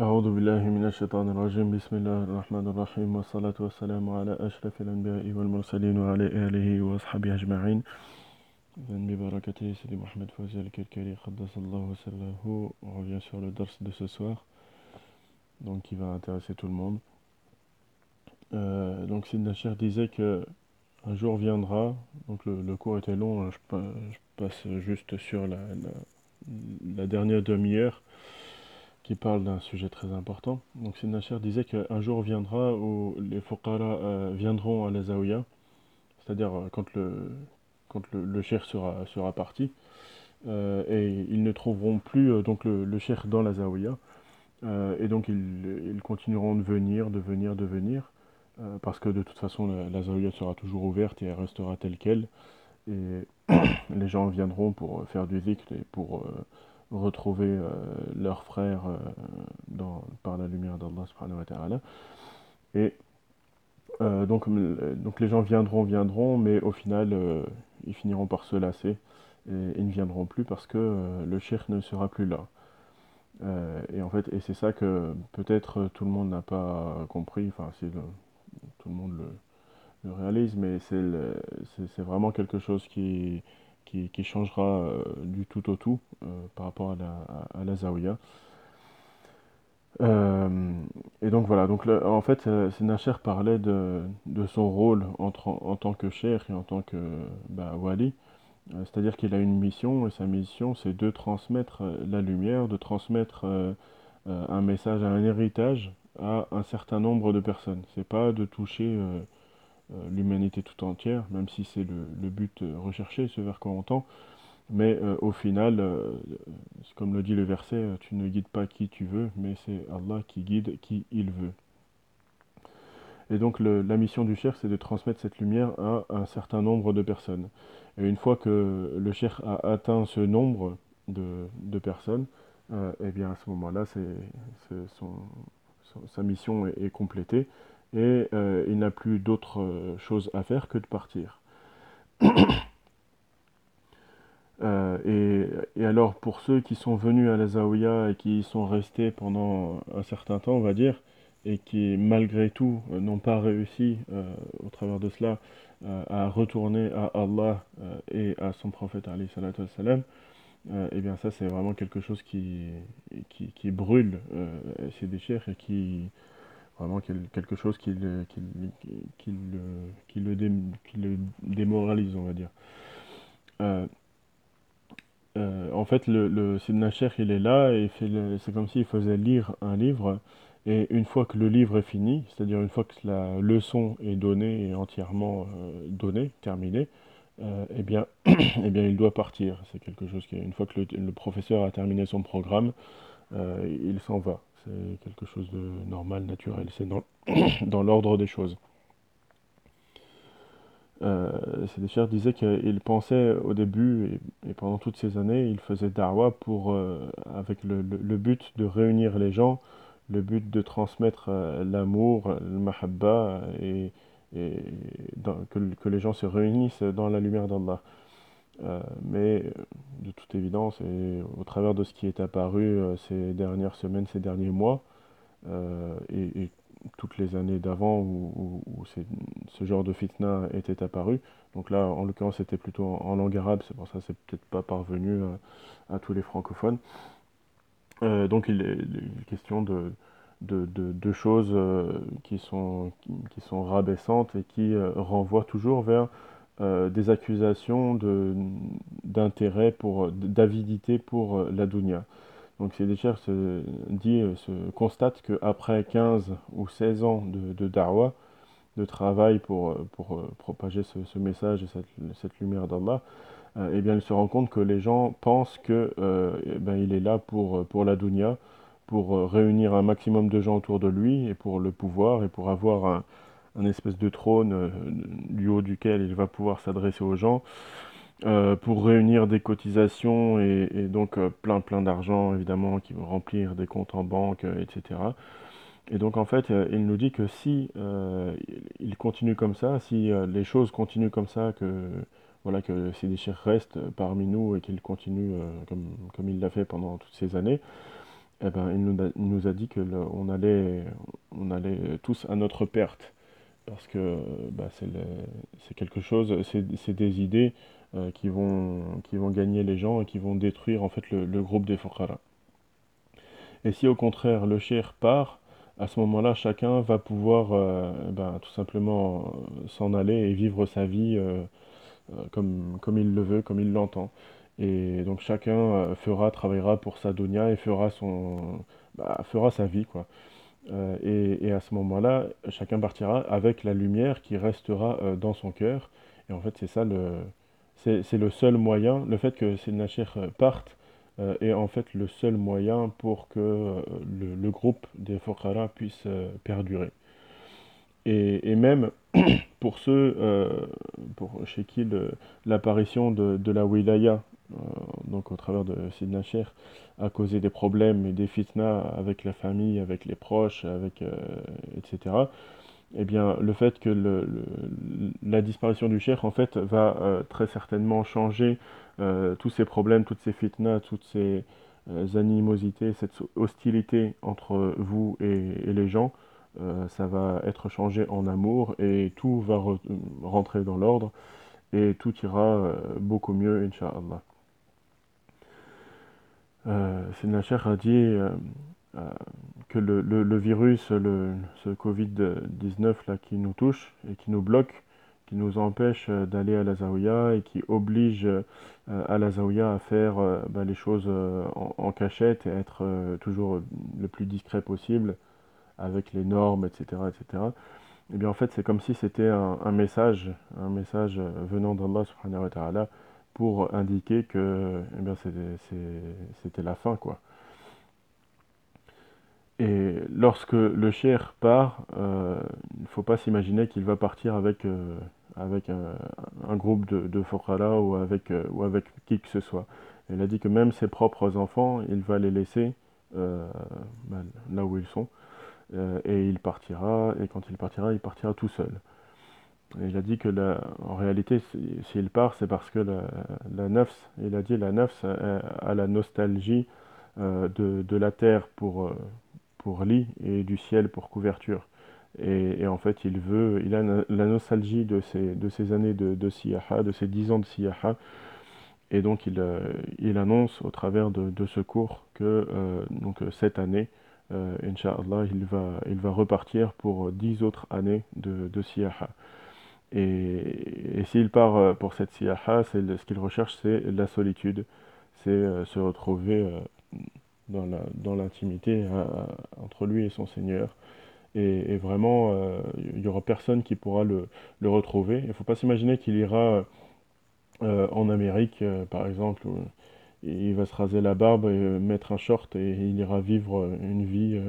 أعوذ بالله من الشيطان الرجيم بسم الله الرحمن الرحيم والصلاة والسلام على أشرف الأنبياء والمرسلين وعلى آله وأصحابه أجمعين ببركته سيدي محمد فوزي الكركري قدس الله سره On revient sur le dars de ce soir, donc qui va intéresser tout le monde. Euh, donc Sidna Cher disait que un jour viendra, donc le, le cours était long, je, je, passe juste sur la, la, la dernière demi-heure qui parle d'un sujet très important. Donc Sidna disait qu'un jour viendra où les fuqara euh, viendront à la Zawiya, c'est-à-dire euh, quand le, quand le, le cher sera, sera parti, euh, et ils ne trouveront plus donc le, le cher dans la euh, et donc ils, ils, continueront de venir, de venir, de venir, parce que de toute façon la, Zawiya sera toujours ouverte et elle restera telle qu'elle, et les gens viendront pour faire du zikr et pour retrouver euh, leurs frères euh, par la lumière d'Allah subhanahu wa ta'ala. Et euh, donc, donc les gens viendront, viendront, mais au final, ils finiront par se lasser et ils ne viendront plus parce que le shirk ne sera plus là. Et en fait, et c'est ça que peut-être tout le monde n'a pas compris, enfin si tout le monde le, le réalise, mais c'est vraiment quelque chose qui, qui, changera euh, du tout au tout euh, par rapport à la, à, la Zawiya. Euh, et donc voilà, donc en fait, euh, Nacher parlait de, de, son rôle en, en, tant que cher et en tant que bah, wali, c'est-à-dire qu'il a une mission et sa mission c'est de transmettre la lumière, de transmettre un message, un héritage à un certain nombre de personnes. C'est pas de toucher l'humanité tout entière, même si c'est le, but recherché, ce vers quoi on tend. Mais euh, au final, euh, comme le dit le verset, euh, tu ne guides pas qui tu veux, mais c'est Allah qui guide qui il veut. Et donc la mission du cher, c'est de transmettre cette lumière à un certain nombre de personnes. Et une fois que le cher a atteint ce nombre de, de personnes, euh, et eh bien à ce moment-là, sa mission est complétée et euh, il n'a plus d'autre euh, chose à faire que de partir. euh, et, alors pour ceux qui sont venus à la Zawiya et qui y sont restés pendant un certain temps, on va dire, et qui malgré tout euh, n'ont pas réussi euh, au travers de cela euh, à retourner à Allah et à son prophète salam, et eh bien ça c'est vraiment quelque chose qui, qui, brûle ses déchets et qui, vraiment quelque chose qui le, démoralise, on va dire. Euh, euh, en fait, le, le Sidna il est là et c'est comme s'il faisait lire un livre. Et une fois que le livre est fini, c'est-à-dire une fois que la leçon est donnée et entièrement euh, donnée, terminée, eh, bien, eh bien, il doit partir. C'est quelque chose qui, une fois que le, professeur a terminé son programme, il s'en va. C'est quelque chose de normal, naturel. C'est dans, l'ordre des choses. Euh, disait qu'il pensait au début et, pendant toutes ces années, il faisait darwa pour, euh, avec le, but de réunir les gens, le but de transmettre euh, l'amour, le mahabba et, que, que, les gens se réunissent dans la lumière d'Allah. Euh, mais euh, de toute évidence, et au travers de ce qui est apparu euh, ces dernières semaines, ces derniers mois, et, toutes les années d'avant où, ce genre de fitna était apparu, donc là, en l'occurrence, c'était plutôt en, langue arabe, c'est pour ça que c'est peut-être pas parvenu à, tous les francophones. donc il est, il est, question de, de, de, de choses qui, sont, qui, qui, sont rabaissantes et qui renvoient toujours vers euh, des accusations d'intérêt, d'avidité pour euh, la dunya. Donc Sédécher se euh, se constate qu'après 15 ou 16 ans de, da'wah, de travail pour, pour propager ce, message et cette, lumière d'Allah, euh, eh bien il se rend compte que les gens pensent que euh, eh ben, est là pour, pour la dunya, pour réunir un maximum de gens autour de lui et pour le pouvoir et pour avoir un, un espèce de trône euh, du haut duquel il va pouvoir s'adresser aux gens euh, pour réunir des cotisations et, donc euh, plein plein d'argent évidemment qui vont remplir des comptes en banque etc et donc en fait il nous dit que si il continue comme ça si les choses continuent comme ça que voilà que ces déchets restent parmi nous et qu'il continue comme, comme il l'a fait pendant toutes ces années eh ben, il nous a, dit que on allait, on allait tous à notre perte. Parce que bah, c'est quelque chose, c'est des idées euh, qui vont, qui vont gagner les gens et qui vont détruire en fait le, groupe des Fuqara. Et si au contraire le shir part, à ce moment-là, chacun va pouvoir euh, ben, tout simplement euh, s'en aller et vivre sa vie euh, comme, comme il le veut, comme il l'entend. Et donc chacun fera, travaillera pour sa dunya et fera son, bah, fera sa vie, quoi. Euh, et, à ce moment-là, chacun partira avec la lumière qui restera euh, dans son cœur. Et en fait, c'est ça le, c'est, le seul moyen, le fait que ces Nachir euh, est en fait le seul moyen pour que euh, le, groupe des Fokhara puisse perdurer. Et, et même pour ceux pour, chez qui l'apparition de, de la wilaya, donc au travers de Sid Nachir, a causé des problèmes et des fitnas avec la famille, avec les proches, avec, euh, etc. Eh bien, le fait que la disparition du cheikh, en fait, va euh, très certainement changer euh, tous ces problèmes, toutes ces fitnas, toutes ces euh, animosités, cette hostilité entre vous et, les gens. Euh, ça va être changé en amour et tout va re- rentrer dans l'ordre et tout ira euh, beaucoup mieux, Inch'Allah. Euh, Sidna Cheikh a dit euh, euh, que le, le- virus, le, ce Covid-19 là qui nous touche et qui nous bloque, qui nous empêche euh, d'aller à la Zaouïa et qui oblige euh, à la Zaouïa à faire bah, les choses en, cachette et être toujours le plus discret possible avec les normes, etc., etc. Eh bien, en fait, c'est comme si c'était un, message, un message venant d'Allah subhanahu wa pour indiquer que eh bien, c'était la fin, quoi. Et lorsque le cher part, euh, il ne faut pas s'imaginer qu'il va partir avec, euh, avec un, groupe de, de ou avec, euh, ou avec qui que ce soit. Il a dit que même ses propres enfants, il va les laisser ben, là où ils sont. Et il partira, et quand il partira, il partira tout seul. Il a dit que en réalité, si- s'il part, c'est parce que la, la nafs, il a dit la nafs a, la nostalgie euh, de, de la terre pour, euh, pour lit et du ciel pour couverture. Et, en fait, il veut, il a la nostalgie de ces, de années de, de siyaha, de ces dix ans de siyaha, et donc il, euh, il annonce au travers de, de ce cours que euh, donc, euh, cette année, euh, Inch'Allah, il va, il va repartir pour dix autres années de, de siyaha. Et, et s'il part euh, pour cette siyaha, c'est ce qu'il recherche, c'est la solitude, c'est euh, se retrouver euh, dans la, dans l'intimité euh, entre lui et son Seigneur. Et, vraiment, il n'y aura personne qui pourra le, le retrouver. Il ne faut pas s'imaginer qu'il ira en Amérique, par exemple, où il va se raser la barbe et mettre un short et il ira vivre une vie,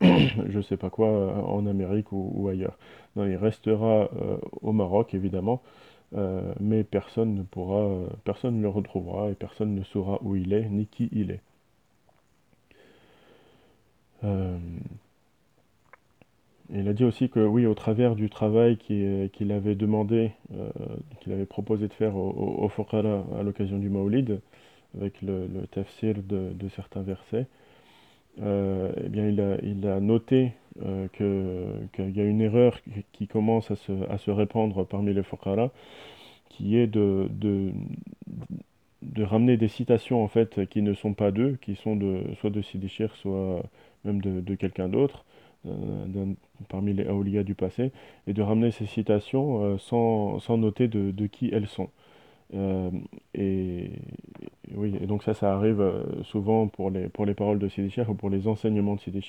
je sais pas quoi, euh, en Amérique ou, ailleurs. Non, il restera euh, au Maroc, évidemment, euh, mais personne ne pourra, personne ne le retrouvera et personne ne saura où il est ni qui il est. Il a dit aussi que oui, au travers du travail qui- qu'il avait demandé, qu'il avait proposé de faire au, au, à l'occasion du Maulid, avec le, tafsir de certains versets, euh, eh bien, il a, il a noté euh, qu'il y a une erreur qui, commence à se, à se répandre parmi les Fuqara, qui est de, de, de ramener des citations en fait qui ne sont pas d'eux, qui sont de, soit de Sidi soit même de, de quelqu'un d'autre, parmi les Awliya du passé, et de ramener ces citations euh, sans, sans noter de qui elles sont. Euh, et, oui, et donc ça, ça arrive euh, souvent pour les, pour les paroles de Sidi ou pour les enseignements de Sidi.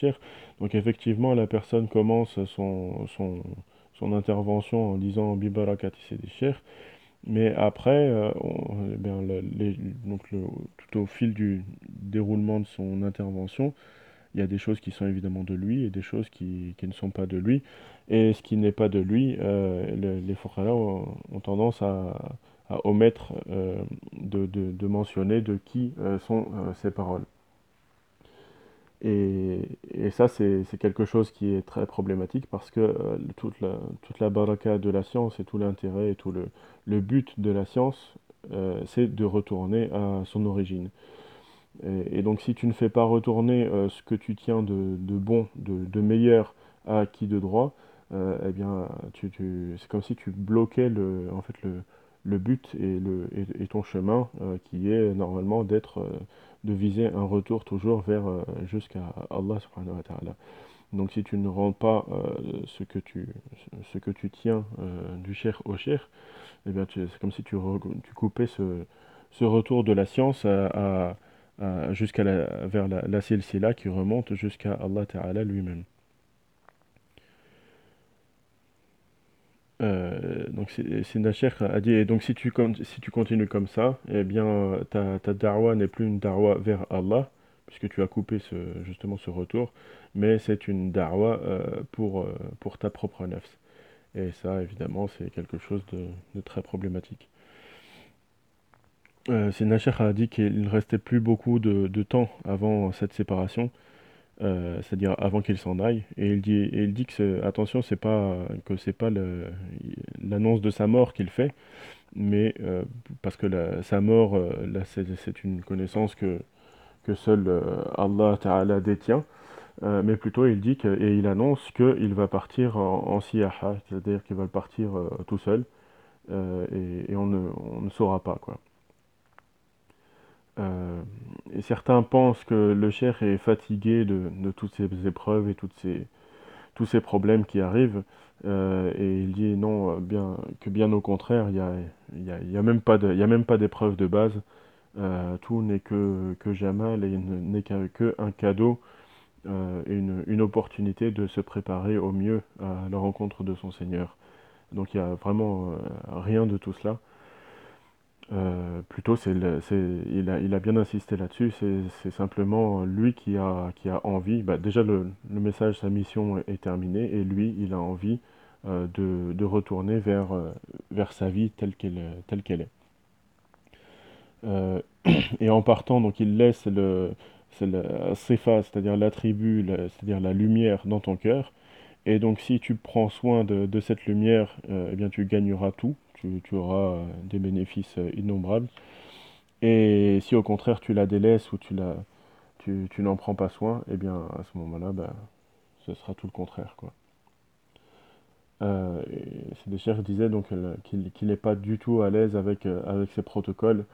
Donc effectivement, la personne commence son, son, son intervention en disant Bibarakat Sidi mais après, euh, on- eh donc tout au fil du déroulement de son intervention, il y a des choses qui sont évidemment de lui et des choses qui, qui ne sont pas de lui. Et ce qui n'est pas de lui, le- les ont, ont tendance à, omettre euh, de, de- mentionner de qui euh, sont euh, ces paroles. Et, et ça, c'est quelque chose qui est très problématique parce que toute la, toute la baraka de la science et tout l'intérêt et tout le, le but de la science, c'est de retourner à son origine. Et, donc si tu ne fais pas retourner ce que tu tiens de, de bon, de, de meilleur à qui de droit, eh bien tu, tu- c'est comme si tu bloquais le, en fait le, le but et, ton chemin euh, qui est normalement d'être, euh, de viser un retour toujours vers euh, jusqu'à Allah subhanahu wa ta'ala. Donc si tu ne rends pas ce que tu, tiens du cher au cher, eh bien c'est comme si tu, coupais ce, retour de la science à, jusqu'à la, vers la, la qui remonte jusqu'à Allah Ta'ala lui-même. Euh, donc c'est- a dit, donc si tu, si tu continues comme ça, eh bien ta, ta darwa n'est plus une darwa vers Allah, puisque tu as coupé ce, justement ce retour, mais c'est une darwa euh, pour, euh, pour ta propre nafs. Et ça, évidemment, c'est quelque chose de, très problématique. Sheikh a dit qu'il ne restait plus beaucoup de, de temps avant cette séparation, euh, c'est-à-dire avant qu'il s'en aille. Et il dit, et il que attention, c'est pas que c'est pas l'annonce de sa mort qu'il fait, mais euh, parce que sa mort, euh, c'est une connaissance que seul Allah Ta'ala détient. Mais plutôt, il dit que, et il annonce qu'il va partir en, c'est-à-dire qu'il va partir tout seul, et, et on ne, on ne saura pas quoi. Euh, et certains pensent que le cher est fatigué de, toutes ces épreuves et toutes ces, tous ces problèmes qui arrivent. euh, et il dit non, euh, bien, que bien au contraire, il y a, y a, y a même pas d'épreuve de base. Tout n'est que, que Jamal et ne- n'est qu'un cadeau et une, une opportunité de se préparer au mieux à la rencontre de son Seigneur. Donc il n'y a vraiment rien de tout cela. Euh, plutôt, c'est il a, il a bien insisté là-dessus, c'est simplement lui qui a, qui a envie, bah, déjà le, le message, sa mission est, terminée, et lui, il a envie euh, de, de retourner vers, euh, vers sa vie telle qu'elle telle qu'elle est. Et en partant, donc il laisse le, le sifa, c'est-à-dire l'attribut, c'est-à-dire la lumière dans ton cœur, et donc si tu prends soin de, cette lumière, eh bien tu gagneras tout, tu, auras euh, des bénéfices euh, innombrables. Et si au contraire tu la délaisses ou tu la, n'en prends pas soin, eh bien à ce moment-là, bah, ce sera tout le contraire, quoi. Euh, et Sédécher disait donc qu'il n'est pas du tout à l'aise avec, ces protocoles,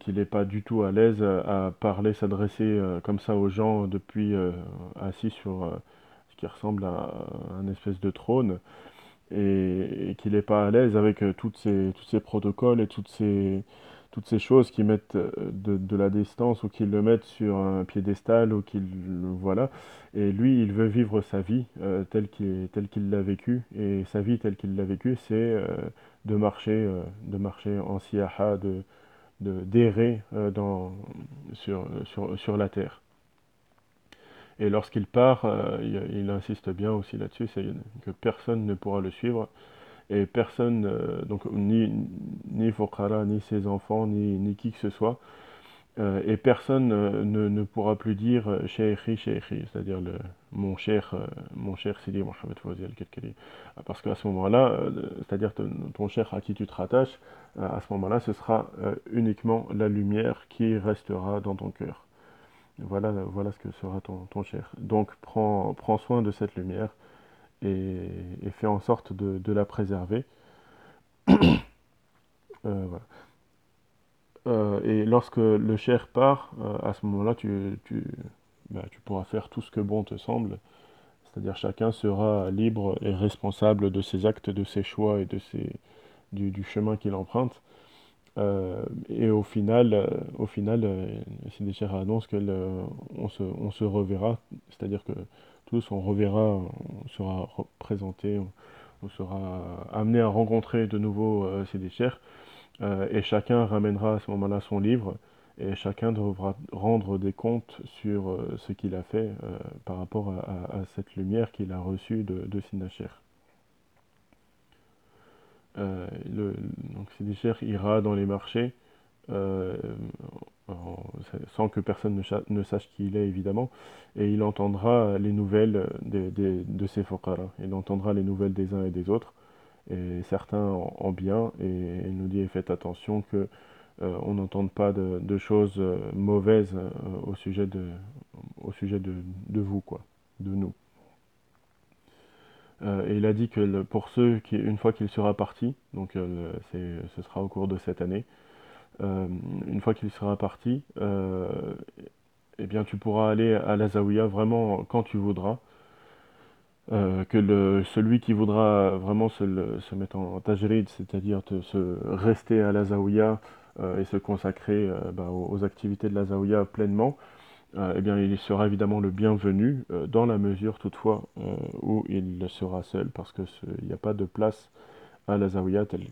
qu'il n'est pas du tout à l'aise à parler, s'adresser comme ça aux gens depuis assis sur ce qui ressemble à un espèce de trône, et, qu'il n'est pas à l'aise avec euh, toutes ces, tous ces protocoles et toutes ces, toutes ces choses qui mettent euh, de, de la distance ou qui le mettent sur un piédestal ou qui voilà. Et lui, il veut vivre sa vie euh, telle qu'il, l'a vécue. Et sa vie telle qu'il l'a vécue, c'est euh, de marcher, de marcher en siyaha, de, de, d'errer euh, dans, sur, sur, sur la terre. Et lorsqu'il part, euh, il, insiste bien aussi là-dessus, c'est que personne ne pourra le suivre et personne, euh, donc ni, ni ni ses enfants, ni, qui que ce soit, euh, et personne ne, pourra plus dire Cheikhi, Cheikhi, c'est-à-dire mon cher, mon cher Sidi Mohamed Fawzi al-Kelkeli. Ah, Parce qu'à ce moment-là, c'est-à-dire ton, ton cher à qui tu te rattaches, à ce moment-là, ce sera uniquement la lumière qui restera dans ton cœur. Voilà, ce que sera ton, cher. Donc prends, prends soin de cette lumière et, fais en sorte de, la préserver. Euh. Euh, et lorsque le cher part, euh, à ce moment-là, bah, tu pourras faire tout ce que bon te semble. C'est-à-dire chacun sera libre et responsable de ses actes, de ses choix et de ses, du chemin qu'il emprunte. Euh, et au final, euh, au final, euh, annonce qu'on se, on se reverra, c'est-à-dire que tous on reverra, on sera représenté, on, sera amené à rencontrer de nouveau euh, euh, et chacun ramènera à ce moment-là son livre, et chacun devra rendre des comptes sur ce qu'il a fait par rapport à, cette lumière qu'il a reçue de, de le, donc Sidi Cher ira dans les marchés euh, sans que personne ne, sache qui il est évidemment, et il entendra les nouvelles de ses fuqara, il entendra les nouvelles des uns et des autres, et certains en, en bien, et il nous dit faites attention que on n'entende pas de, choses mauvaises au sujet de, au sujet de, de vous, quoi, de nous. Et il a dit que pour ceux qui, une fois qu'il sera parti, donc ce sera au cours de cette année, une fois qu'il sera parti, eh bien tu pourras aller à la Zawiya vraiment quand tu voudras. Euh, que celui qui voudra vraiment se, mettre en tajrid, c'est-à-dire se rester à la Zawiya euh, et se consacrer euh, bah, aux, activités de la Zawiya pleinement, eh bien il sera évidemment le bienvenu, dans la mesure toutefois où il sera seul, parce qu'il n'y a pas de place à la Zawiya telle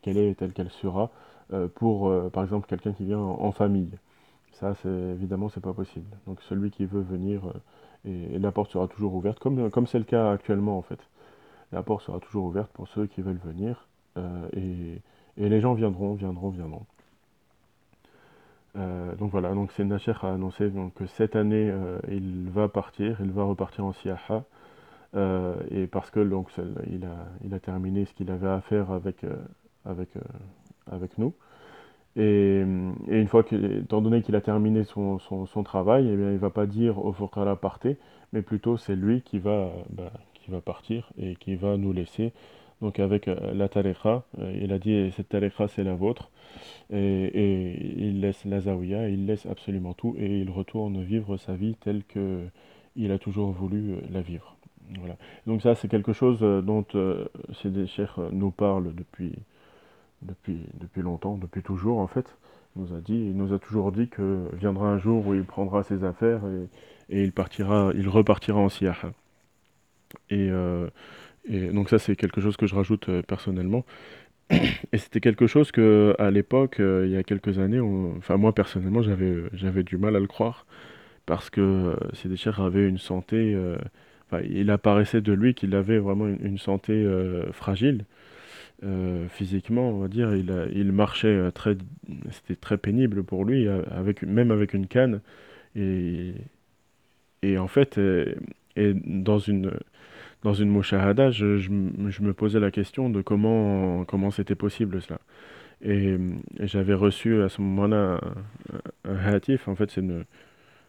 qu'elle est et telle qu'elle sera, pour par exemple quelqu'un qui vient en, famille. Ça, c'est évidemment, c'est pas possible. Donc celui qui veut venir, euh, et, la porte sera toujours ouverte, comme comme c'est le cas actuellement en fait. La porte sera toujours ouverte pour ceux qui veulent venir, euh, et, et, les gens viendront, viendront, viendront. Euh, donc voilà, donc c'est a annoncé donc, que cette année il va partir, il va repartir en Siaha, et parce que donc il a, il a terminé ce qu'il avait à faire avec, avec, avec nous. Et, une fois que, étant donné qu'il a terminé son, son, travail, eh bien, il ne va pas dire au Furqara partez, mais plutôt c'est lui qui va, bah, qui va partir et qui va nous laisser. Donc avec euh, la tariqa, euh, il a dit cette tariqa c'est la vôtre, et, il laisse la zawiya, il laisse absolument tout, et il retourne vivre sa vie telle qu'il a toujours voulu euh, la vivre. Voilà. Donc ça c'est quelque chose dont euh, des chers nous parlent depuis, depuis, depuis longtemps, depuis toujours en fait. Il nous a dit, il nous a toujours dit que viendra un jour où il prendra ses affaires et, et il partira, il repartira en siyaha. Et, donc ça c'est quelque chose que je rajoute euh, personnellement. Et c'était quelque chose que à l'époque, euh, il y a quelques années, enfin moi personnellement j'avais j'avais du mal à le croire parce que chers avait une santé, enfin, il apparaissait de lui qu'il avait vraiment une santé fragile euh, physiquement, on va dire, il, il marchait euh, très, c'était très pénible pour lui, euh, avec, même avec une canne. Et, et en fait, et, dans une, dans une moshahada, je, me posais la question de comment, comment c'était possible cela. Et, j'avais reçu à ce moment-là un, un, hatif, en fait, c'est une,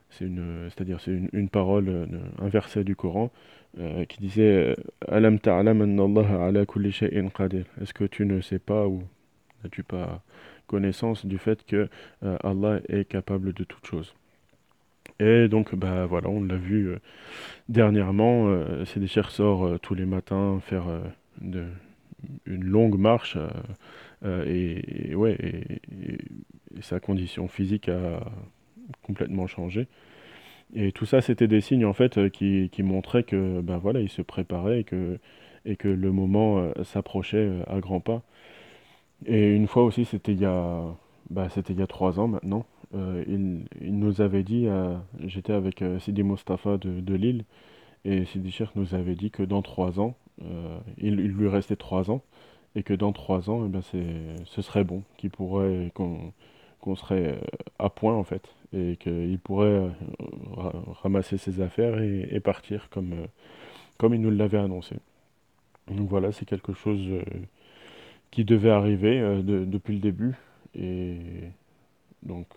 c'est une, c'est-à-dire c'est une, parole, un verset du Coran euh, qui disait Alam ta'lam Allah ala kulli shay'in qadir. Est-ce que tu ne sais pas ou n'as-tu pas connaissance du fait que euh, Allah est capable de toutes choses? Et donc bah voilà, on l'a vu euh, dernièrement, euh, chercheurs sort tous les matins faire de, une longue marche et, ouais sa condition physique a complètement changé. Et tout ça, c'était des signes en fait euh, qui, montraient que ben voilà, il se préparait et que, et que le moment euh, s'approchait euh, à grands pas. Et une fois aussi, c'était il bah, c'était il y a trois ans maintenant. Il, il, nous avait dit, j'étais avec Sidi Mustafa de, de Lille, et Sidi Cher nous avait dit que dans trois ans, il, lui restait trois ans, et que dans trois ans, eh c'est, ce serait bon, qu'il pourrait, qu'on, qu'on serait à point en fait et qu'il pourrait euh, ramasser ses affaires et, partir comme, euh, comme il nous l'avait annoncé. Donc voilà, c'est quelque chose euh, qui devait arriver depuis le début. Et donc,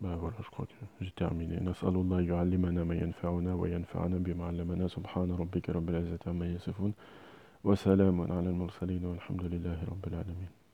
bah voilà, je crois que j'ai terminé. نسأل يعلمنا ما ينفعنا وينفعنا بما علمنا سبحان ربك رب العزة عما يصفون وسلام على المرسلين والحمد لله رب العالمين